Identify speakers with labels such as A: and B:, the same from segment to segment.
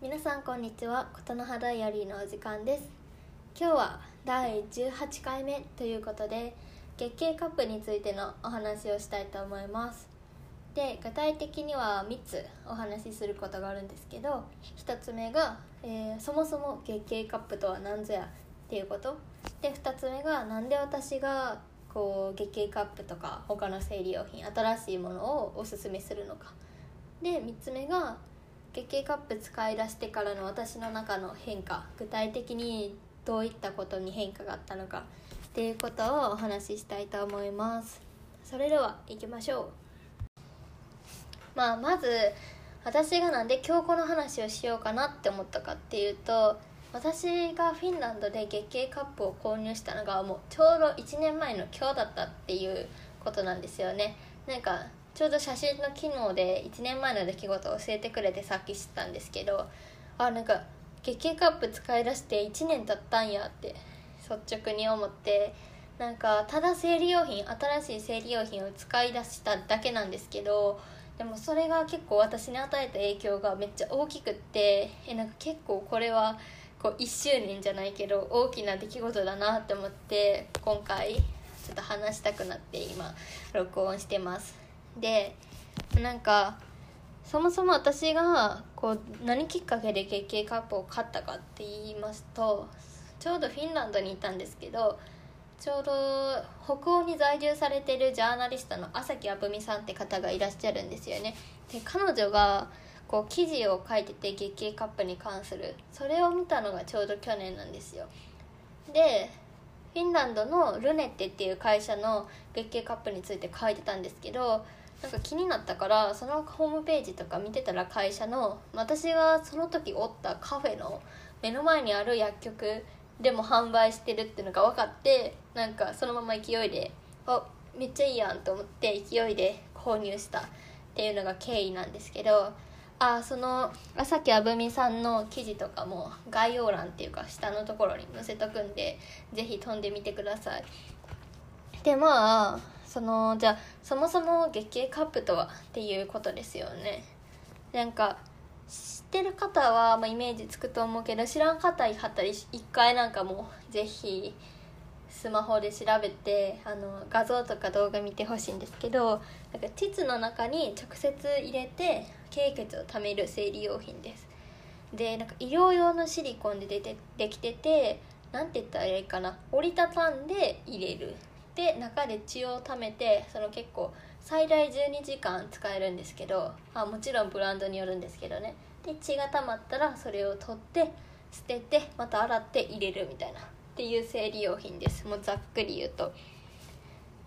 A: 皆さんこんにちは。琴の葉ダイアリーのお時間です。今日は第18回目ということで月経カップについてのお話をしたいと思います。で具体的には3つお話しすることがあるんですけど1つ目が、えーそもそも月経カップとは何ぞやっていうこと。で2つ目がなんで私がこう月経カップとか他の生理用品新しいものをおすすめするのか。で3つ目が月経カップ使い出してからの私の中の変化具体的にどういったことに変化があったのかっていうことをお話ししたいと思います。それでは行きましょう。まあまず私がなんで今日この話をしようかなって思ったかっていうと私がフィンランドで月経カップを購入したのがもうちょうど1年前の今日だったっていうことなんですよね。なんかちょうど写真の機能で1年前の出来事を教えてくれてさっき知ったんですけどあなんか月経カップ使い出して1年経ったんやって率直に思ってなんかただ生理用品新しい生理用品を使い出しただけなんですけどでもそれが結構私に与えた影響がめっちゃ大きくってえなんか結構これはこう1周年じゃないけど大きな出来事だなって思って今回ちょっと話したくなって今録音してます。でなんかそもそも私がこう何きっかけで月経カップを買ったかって言いますとちょうどフィンランドにいたんですけどちょうど北欧に在住されてるジャーナリストの朝木あぶみさんって方がいらっしゃるんですよね。で彼女がこう記事を書いてて月経カップに関する。それを見たのがちょうど去年なんですよ。でフィンランドのルネッテっていう会社の月経カップについて書いてたんですけどなんか気になったからそのホームページとか見てたら会社の私がその時おったカフェの目の前にある薬局でも販売してるっていうのが分かってなんかそのまま勢いであめっちゃいいやんと思って勢いで購入したっていうのが経緯なんですけどあその朝木あぶみさんの記事とかも概要欄っていうか下のところに載せとくんでぜひ飛んでみてください。でまあそのじゃそもそも月経カップとはっていうことですよね。なんか知ってる方は、まあ、イメージつくと思うけど知らん方いはったり一回なんかもうぜひスマホで調べてあの画像とか動画見てほしいんですけどなんか膣の中に直接入れて経血を貯める生理用品です。でなんか医療用のシリコンで出てできててなんて言ったらいいかな。折りたたんで入れる。で中で血を貯めてその結構最大12時間使えるんですけどあもちろんブランドによるんですけどね。で血が溜まったらそれを取って捨ててまた洗って入れるみたいな。っていう生理用品です。もうざっくり言うと。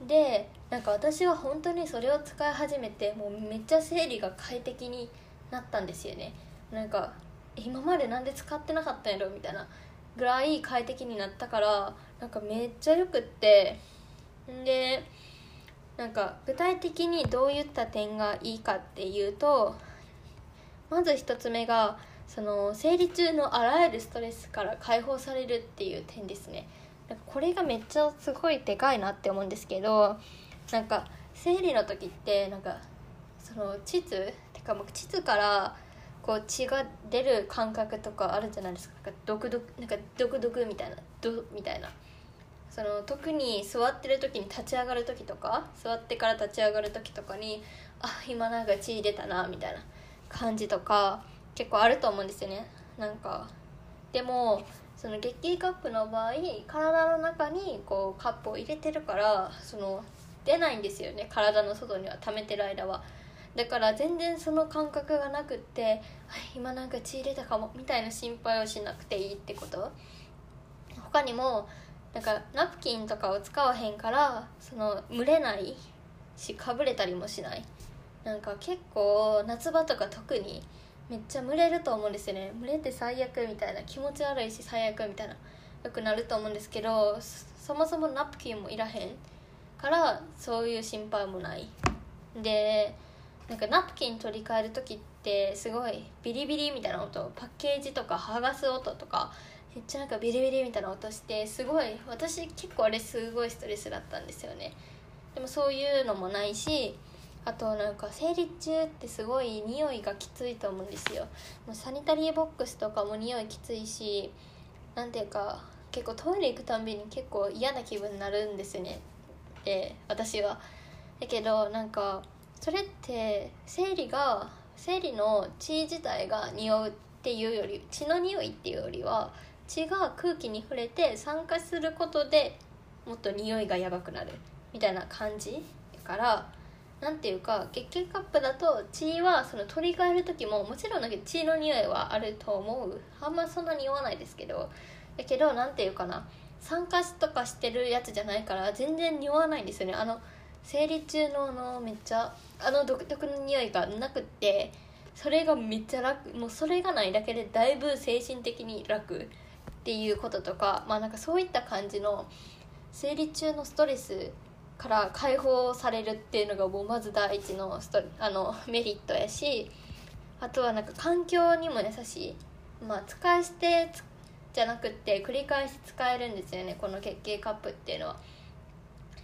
A: でなんか私は本当にそれを使い始めてもうめっちゃ生理が快適になったんですよね。なんか今までなんで使ってなかったんやろ？みたいな。ぐらい快適になったからなんかめっちゃよくって。でなんか具体的にどういった点がいいかっていうとまず一つ目がその生理中のあらゆるストレスから解放されるっていう点ですね。なんかこれがめっちゃすごいでかいなって思うんですけどなんか生理の時ってなんかその膣てかもう膣からこう血が出る感覚とかあるじゃないですか。なんかドクドクなんかドクドクみたいなドみたいな。その特に座ってる時に立ち上がる時とか座ってから立ち上がる時とかにあ今なんか血出たなみたいな感じとか結構あると思うんですよね。なんかでもその月経カップの場合体の中にこうカップを入れてるからその出ないんですよね。体の外には溜めてる間は。だから全然その感覚がなくって「今なんか血入れたかも」みたいな心配をしなくていいってこと。他にもなんかナプキンとかを使わへんからその蒸れないしかぶれたりもしない。なんか結構夏場とか特にめっちゃ蒸れると思うんですよね。蒸れて最悪みたいな気持ち悪いし最悪みたいなよくなると思うんですけどそもそもナプキンもいらへんからそういう心配もない。でなんかナプキン取り替える時ってすごいビリビリみたいな音パッケージとか剥がす音とかめっちゃなんかビリビリみたいな音してすごい私結構あれすごいストレスだったんですよね。でもそういうのもないしあとなんか生理中ってすごい匂いがきついと思うんですよ。もうサニタリーボックスとかも匂いきついしなんていうか結構トイレ行くたんびに結構嫌な気分になるんですよね。で私は。だけどなんかそれって生理が生理の血自体が匂うっていうより血の匂いっていうよりは血が空気に触れて酸化することでもっと匂いがやばくなるみたいな感じだからなんていうか月経カップだと血はその取り替える時ももちろんだけど血の匂いはあると思う。あんまそんなに言わないですけど。だけどなんていうかな。酸化とかしてるやつじゃないから全然匂わないんですよね。あの生理中のあのめっちゃあの独特の匂いがなくってそれがめっちゃ楽。もうそれがないだけでだいぶ精神的に楽。っていうこととかまあなんかそういった感じの生理中のストレスから解放されるっていうのがもうまず第一のストあのメリットやしあとはなんか環境にも優しいまあ使い捨てじゃなくって繰り返し使えるんですよねこの月経カップっていうのは。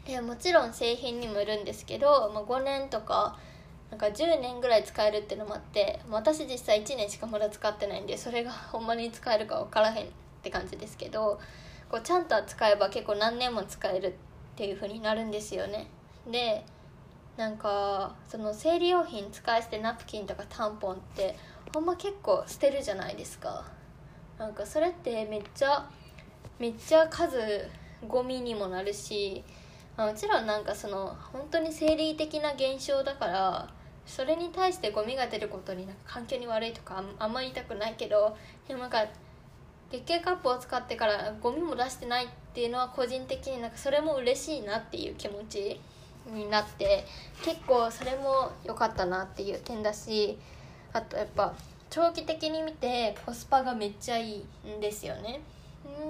A: でもちろん製品にもよるんですけど、まあ、5年とかなんか10年ぐらい使えるっていうのもあって私実際1年しかまだ使ってないんでそれがほんまに使えるか分からへんって感じですけどこうちゃんと使えば結構何年も使えるっていう風になるんですよね。でなんかその生理用品使い捨てナプキンとかタンポンってほんま結構捨てるじゃないですか。なんかそれってめっちゃめっちゃ数ゴミにもなるし、もちろんなんかその本当に生理的な現象だからそれに対してゴミが出ることになんか環境に悪いとかあんま言いたくないけどでもなんか月経カップを使ってからゴミも出してないっていうのは個人的になんかそれも嬉しいなっていう気持ちになって結構それも良かったなっていう点だしあとやっぱ長期的に見てコスパがめっちゃいいんですよね。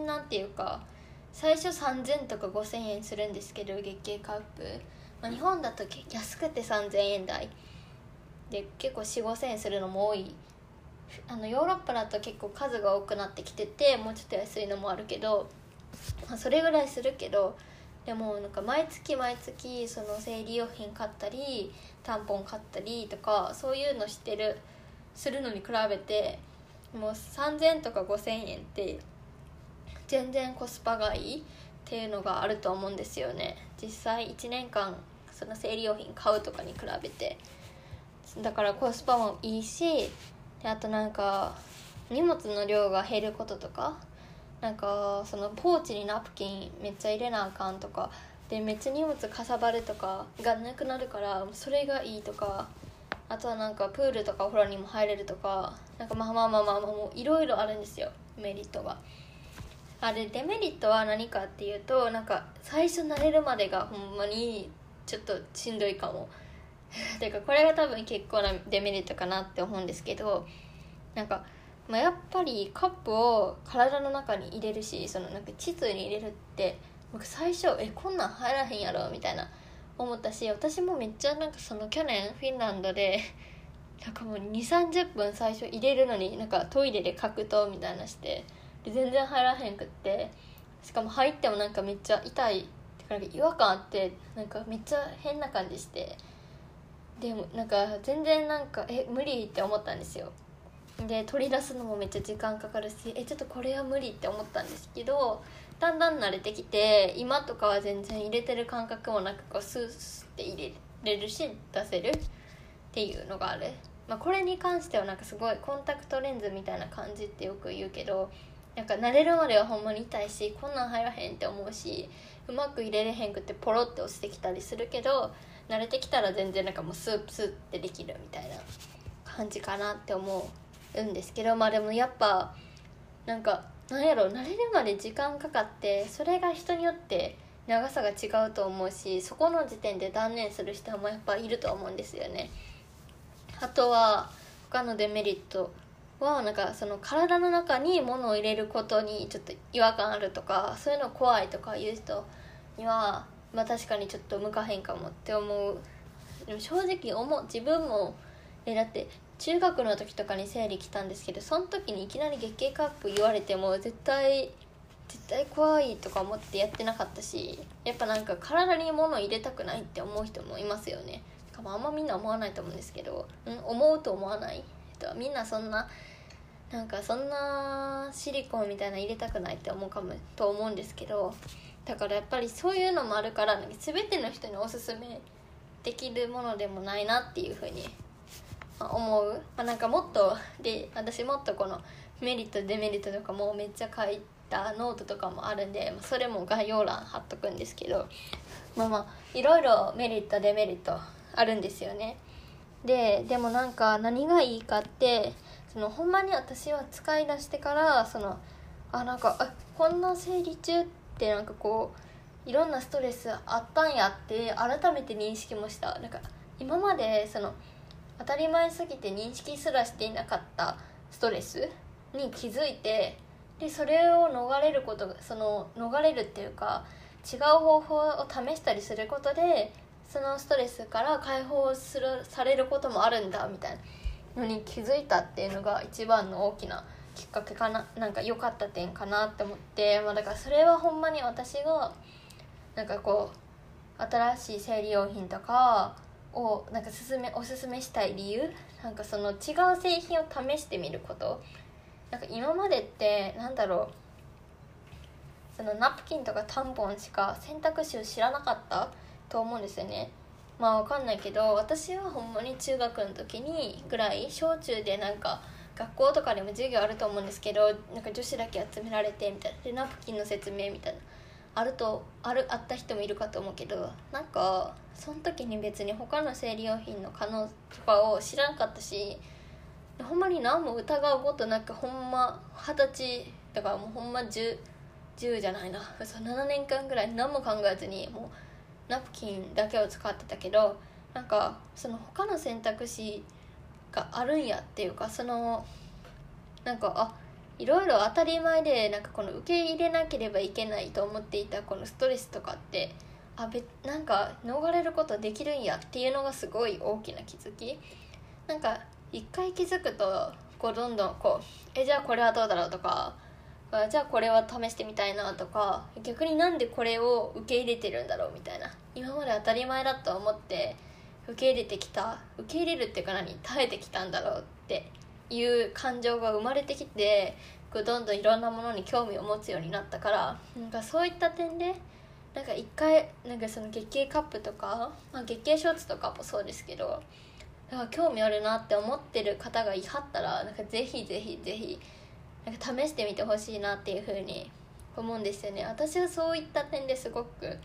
A: なんていうか最初3000とか5000円するんですけど月経カップ、まあ、日本だと安くて3000円台で結構4 5 0 0 0円するのも多いあのヨーロッパだと結構数が多くなってきててもうちょっと安いのもあるけど、まあ、それぐらいするけどでもなんか毎月毎月その生理用品買ったりタンポン買ったりとかそういうのしてるするのに比べてもう3000とか5000円って全然コスパがいいっていうのがあると思うんですよね。実際1年間その生理用品買うとかに比べて。だからコスパもいいしであとなんか荷物の量が減ることとかなんかそのポーチにナプキンめっちゃ入れなあかんとかでめっちゃ荷物かさばるとかがなくなるからそれがいいとかあとはなんかプールとかお風呂にも入れるとかなんかまあまあまあまあまあもういろいろあるんですよメリットが。あれデメリットは何かっていうとなんか最初慣れるまでがほんまにちょっとしんどいかも ていうかこれが多分結構なデメリットかなって思うんですけどなんか、まあ、やっぱりカップを体の中に入れるしそのなんか膣に入れるって僕最初えこんなん入らへんやろみたいな思ったし私もめっちゃなんかその去年フィンランドで なんかもう2 3 0分最初入れるのになんかトイレで格闘みたいなしてで全然入らへんくってしかも入ってもなんかめっちゃ痛いなんか違和感あってなんかめっちゃ変な感じしてでもなんか全然なんかえ無理って思ったんですよ。で取り出すのもめっちゃ時間かかるしえちょっとこれは無理って思ったんですけどだんだん慣れてきて今とかは全然入れてる感覚もなくこうスースって入れれるし出せるっていうのがある、まあ、これに関してはなんかすごいコンタクトレンズみたいな感じってよく言うけどなんか慣れるまではほんまに痛いしこんなん入らへんって思うしうまく入れれへんくってポロって落ちてきたりするけど慣れてきたら全然なんかもうスープスーってできるみたいな感じかなって思うんですけどまあでもやっぱなんかなんやろ慣れるまで時間かかってそれが人によって長さが違うと思うしそこの時点で断念する人もやっぱいると思うんですよね。あとは他のデメリットはなんかその体の中に物を入れることにちょっと違和感あるとかそういうの怖いとかいう人にはまあ確かにちょっと向かへんかもって思う。でも正直思う。自分もえだって中学の時とかに生理来たんですけどその時にいきなり月経カップ言われても絶対絶対怖いとか思ってやってなかったしやっぱなんか体に物入れたくないって思う人もいますよね。多分あんまみんな思わないと思うんですけど、うん、思うと思わない、えっと、みんなそんななんかそんなシリコンみたいな入れたくないって思うかもと思うんですけどだからやっぱりそういうのもあるから全ての人におすすめできるものでもないなっていうふうに思う、まあ、なんかもっとで私もっとこのメリットデメリットとかもめっちゃ書いたノートとかもあるんでそれも概要欄貼っとくんですけどまあまあいろいろメリットデメリットあるんですよね。ででもなんか何がいいかってそのほんまに私は使い出してからそのあなんかあこんな生理中ってなんかこういろんなストレスあったんやって改めて認識もした。なんか今までその当たり前すぎて認識すらしていなかったストレスに気づいてでそれを逃れることその逃れるっていうか違う方法を試したりすることでそのストレスから解放するされることもあるんだみたいな。のに気づいたっていうのが一番の大きなきっかけかななんか良かった点かなって思って、まあ、だからそれはほんまに私がなんかこう新しい生理用品とかをなんかすめおすすめしたい理由なんかその違う製品を試してみること。なんか今までってなんだろうそのナプキンとかタンポンしか選択肢を知らなかったと思うんですよね。まあわかんないけど私はほんまに中学の時にぐらい小中でなんか学校とかでも授業あると思うんですけどなんか女子だけ集められてみたいな。でナプキンの説明みたいな。あるとあるあった人もいるかと思うけどなんかその時に別に他の生理用品の可能とかを知らんかったしほんまに何も疑うことなくほんま二十歳だからもうほんま 10, じゃないな。そ7年間ぐらい何も考えずにもうナプキンだけを使ってたけどなんかその他の選択肢があるんやっていうかそのなんかあいろいろ当たり前でなんかこの受け入れなければいけないと思っていたこのストレスとかってあべなんか逃れることできるんやっていうのがすごい大きな気づき。なんか一回気づくとこうどんどんこうえじゃあこれはどうだろうとかあじゃあこれは試してみたいなとか逆になんでこれを受け入れてるんだろうみたいな。今まで当たり前だと思って受け入れてきた受け入れるっていうか何耐えてきたんだろうっていう感情が生まれてきてこうどんどんいろんなものに興味を持つようになったからなんかそういった点でなんか一回なんかその月経カップとか、まあ、月経ショーツとかもそうですけどだか興味あるなって思ってる方がいはったらなんかぜひぜひぜひなんか試してみてほしいなっていうふうに思うんですよね。私はそういった点ですごく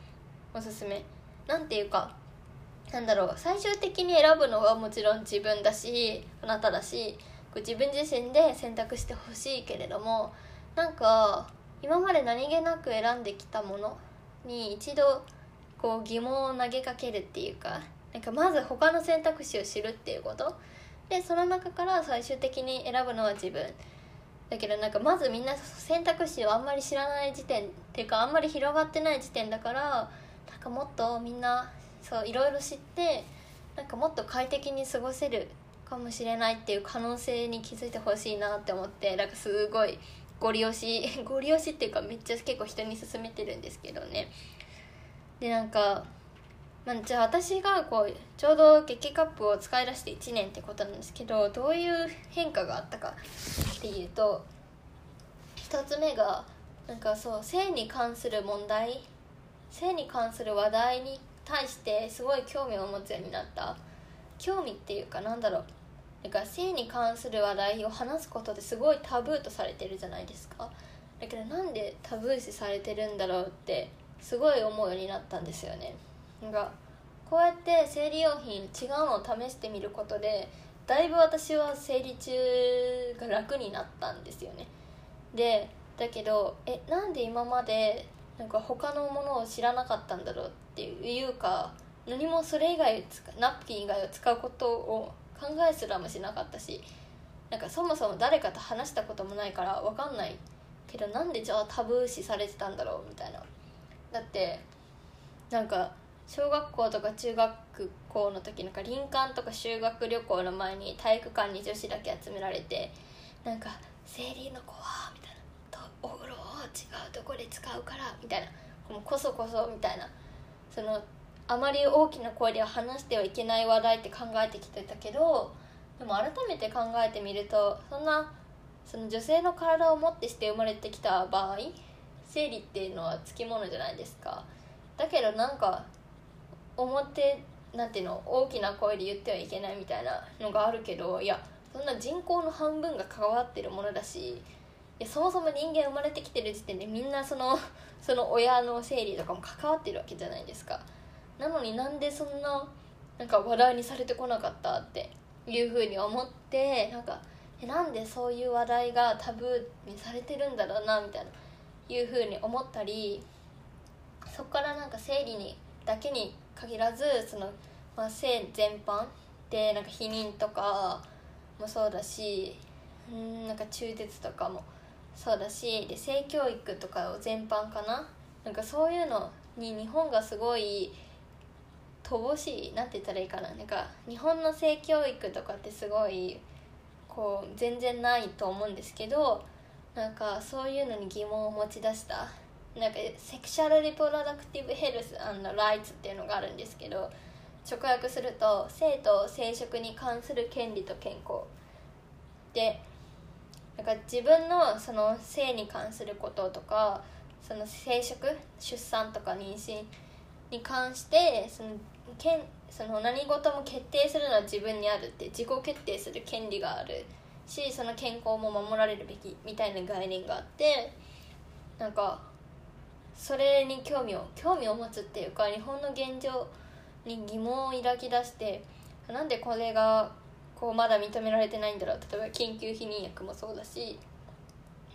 A: おすすめ。なんていうかなんだろう。最終的に選ぶのはもちろん自分だしあなただし自分自身で選択してほしいけれどもなんか今まで何気なく選んできたものに一度こう疑問を投げかけるっていうかなんかまず他の選択肢を知るっていうこと。でその中から最終的に選ぶのは自分。だけどなんかまずみんな選択肢をあんまり知らない時点っていうかあんまり広がってない時点だからなんかもっとみんなそういろいろ知ってなんかもっと快適に過ごせるかもしれないっていう可能性に気づいてほしいなって思ってなんかすごいゴリ押し ゴリ押しっていうかめっちゃ結構人に勧めてるんですけどね。でなんかまあ、じゃあ私がこうちょうど月経カップを使い出して1年ってことなんですけどどういう変化があったかっていうと1つ目がなんかそう性に関する問題。性に関する話題に対してすごい興味を持つようになった。興味っていうかなんだろう。なんか性に関する話題を話すことですごいタブーとされてるじゃないですか。だけどなんでタブー視されてるんだろうってすごい思うようになったんですよね。がこうやって生理用品違うのを試してみることでだいぶ私は生理中が楽になったんですよね。でだけどえなんで今までなんか他のものを知らなかったんだろうっていうか何もそれ以外ナプキン以外を使うことを考えすらもしなかったしなんかそもそも誰かと話したこともないから分かんないけどなんでじゃあタブー視されてたんだろうみたいな。だってなんか小学校とか中学校の時なんか林間とか修学旅行の前に体育館に女子だけ集められてなんか「生理の子は」みたいな「お風呂を違うとこで使うから」みたいな。もうこそこそみたいな。そのあまり大きな声では話してはいけない話題って考えてきてたけどでも改めて考えてみるとそんなその女性の体をもってして生まれてきた場合生理っていうのはつきものじゃないですか。だけどなんか表なんていうの大きな声で言ってはいけないみたいなのがあるけどいやそんな人口の半分が関わってるものだしいやそもそも人間生まれてきてる時点でみんなその その親の生理とかも関わってるわけじゃないですか。なのになんでそんななんか話題にされてこなかったっていうふうに思ってなんかえなんでそういう話題がタブーにされてるんだろうなみたいないうふうに思ったりそこからなんか生理にだけに限らずその、まあ、性全般でなんか避妊とかもそうだしうんなんか中絶とかもそうだしで性教育とかを全般かな。なんかそういうのに日本がすごい乏しいなんて言ったらいいかな。なんか日本の性教育とかってすごいこう全然ないと思うんですけどなんかそういうのに疑問を持ち出したなんかセクシャルリプロダクティブヘルスライツっていうのがあるんですけど直訳すると性と生殖に関する権利と健康。でなんか自分のその性に関することとかその生殖出産とか妊娠に関してそのけんその何事も決定するのは自分にあるって自己決定する権利がある。しその健康も守られるべきみたいな概念があってなんかそれに興味を興味を持つっていうか日本の現状に疑問を抱き出してなんでこれがこうまだ認められてないんだろう例えば緊急避妊薬もそうだし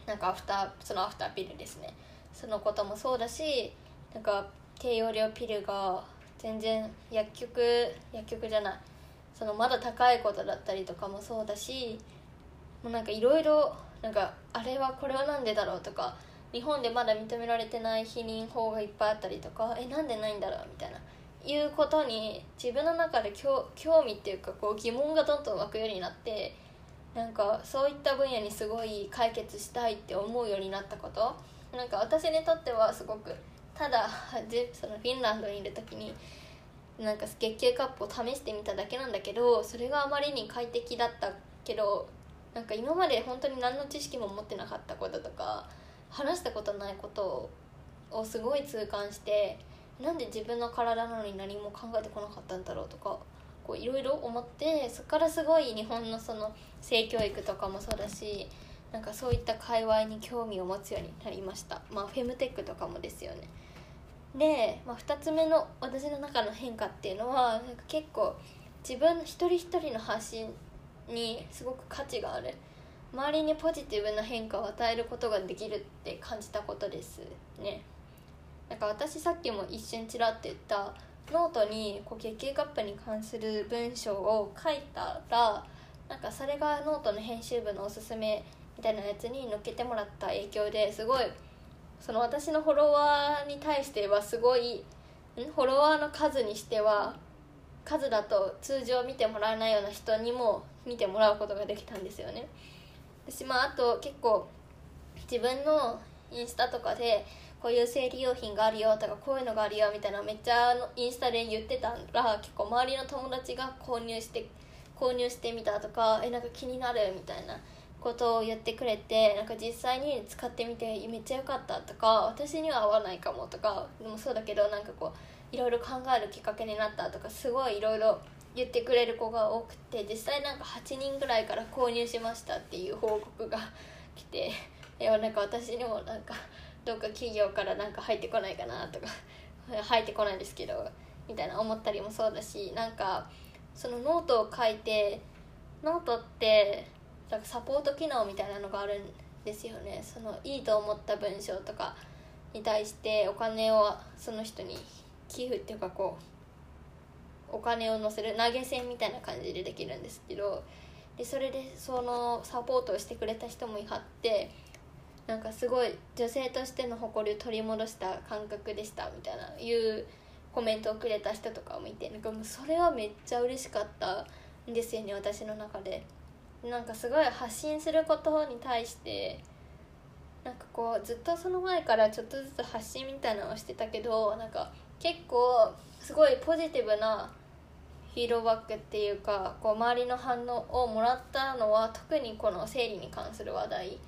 A: なんかアフターそのアフターピルですねそのこともそうだしなんか低用量ピルが全然薬局薬局じゃないそのまだ高いことだったりとかもそうだしもうなんかいろいろなんかあれはこれは何でだろうとか日本でまだ認められてない避妊法がいっぱいあったりとかえなんでないんだろうみたいないうことに自分の中で興味っていうかこう疑問がどんどん湧くようになってなんかそういった分野にすごい解決したいって思うようになったことなんか私にとってはすごくただそのフィンランドにいる時になんか月経カップを試してみただけなんだけどそれがあまりに快適だったけどなんか今まで本当に何の知識も持ってなかったこととか話したことないことをすごい痛感してなんで自分の体なのに何も考えてこなかったんだろうとかいろいろ思ってそこからすごい日本のその性教育とかもそうだしなんかそういった界隈に興味を持つようになりました。まあフェムテックとかもですよね。で、まあ、2つ目の私の中の変化っていうのはなんか結構自分一人一人の発信にすごく価値がある。周りにポジティブな変化を与えることができるって感じたことですね。なんか私さっきも一瞬ちらって言ったノートにこう月経カップに関する文章を書いたらなんかそれがノートの編集部のおすすめみたいなやつに載っけてもらった影響ですごいその私のフォロワーに対してはすごいフォロワーの数にしては数だと通常見てもらえないような人にも見てもらうことができたんですよね。私まああと結構自分のインスタとかでこういう生理用品があるよとかこういうのがあるよみたいなめっちゃインスタで言ってたら結構周りの友達が購入して購入してみたとかえなんか気になるみたいなことを言ってくれてなんか実際に使ってみてめっちゃ良かったとか私には合わないかもとかでもそうだけどなんかこういろいろ考えるきっかけになったとかすごいいろいろ言ってくれる子が多くて実際なんか8人ぐらいから購入しましたっていう報告が来て いやなんか私にもなんかどっか企業からなんか入ってこないかなとか 入ってこないんですけどみたいな思ったりもそうだしなんかそのノートを書いてノートってなんかサポート機能みたいなのがあるんですよね。そのいいと思った文章とかに対してお金をその人に寄付っていうかこうお金を載せる投げ銭みたいな感じでできるんですけどでそれでそのサポートをしてくれた人もいはってなんかすごい女性としての誇りを取り戻した感覚でしたみたいないうコメントをくれた人とかもいてなんかもうそれはめっちゃ嬉しかったんですよね私の中で。なんかすごい発信することに対してなんかこうずっとその前からちょっとずつ発信みたいなのをしてたけどなんか結構すごいポジティブなフィードバックっていうかこう周りの反応をもらったのは特にこの生理に関する話題。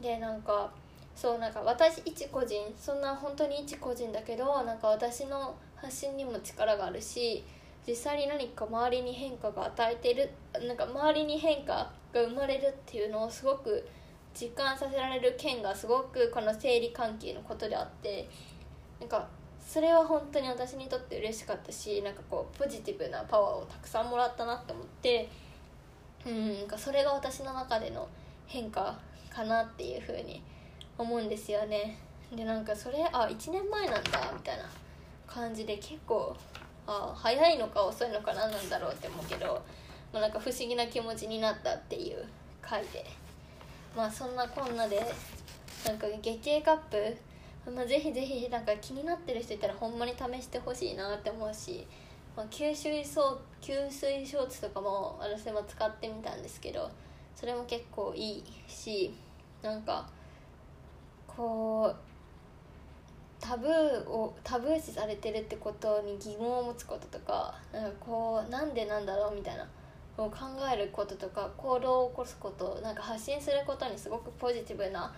A: でなんかそうなんか私一個人そんな本当に一個人だけどなんか私の発信にも力があるし実際に何か周りに変化が与えてるなんか周りに変化が生まれるっていうのをすごく実感させられる件がすごくこの生理関係のことであってなんかそれは本当に私にとって嬉しかったしなんかこうポジティブなパワーをたくさんもらったなって思ってうんかそれが私の中での変化かなっていうふうに思うんですよね。でなんかそれあ1年前なんだみたいな感じで結構あ早いのか遅いのか何なんだろうって思うけど、まあ、なんか不思議な気持ちになったっていう回で。まあそんなこんなでなんか月経カップまあ、ぜひぜひなんか気になってる人いたらほんまに試してほしいなって思うし、まあ、吸水そう吸水ショーツとかも私も使ってみたんですけどそれも結構いいしなんかこうタブーをタブー視されてるってことに疑問を持つこととかなんかこうなんでなんだろうみたいなを考えることとか行動を起こすことなんか発信することにすごくポジティブな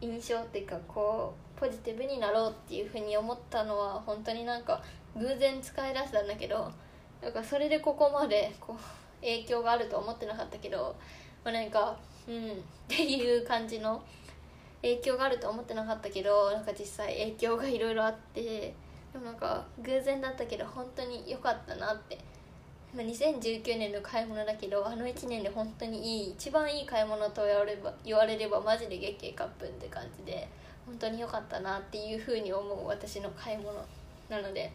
A: 印象っていうかこうポジティブになろうっていうふうに思ったのは本当になんか偶然使い出したんだけどなんかそれでここまでこう影響があると思ってなかったけど、まあ、なんかうんっていう感じの影響があると思ってなかったけどなんか実際影響がいろいろあってでもなんか偶然だったけど本当に良かったなって、2019年の買い物だけどあの1年で本当にいい一番いい買い物と言われれば言われればマジで月経カップンって感じで本当に良かったなっていうふうに思う私の買い物なので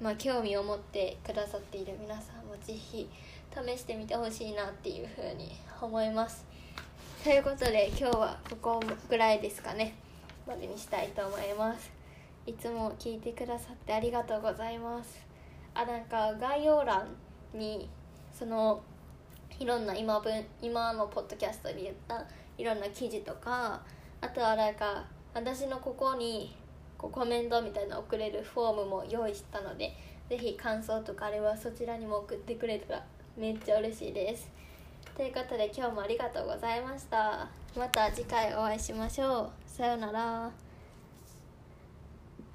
A: まあ興味を持ってくださっている皆さんも是非試してみてほしいなっていうふうに思います。ということで今日はここぐらいですかね。までにしたいと思います。いつも聞いてくださってありがとうございます。あなんか概要欄にそのいろんな今分今のポッドキャストで言ったいろんな記事とかあとはなんか私のここにこうコメントみたいな送れるフォームも用意したのでぜひ感想とかあればそちらにも送ってくれたらめっちゃ嬉しいです。ということで今日もありがとうございました。また次回お会いしましょう。さようなら。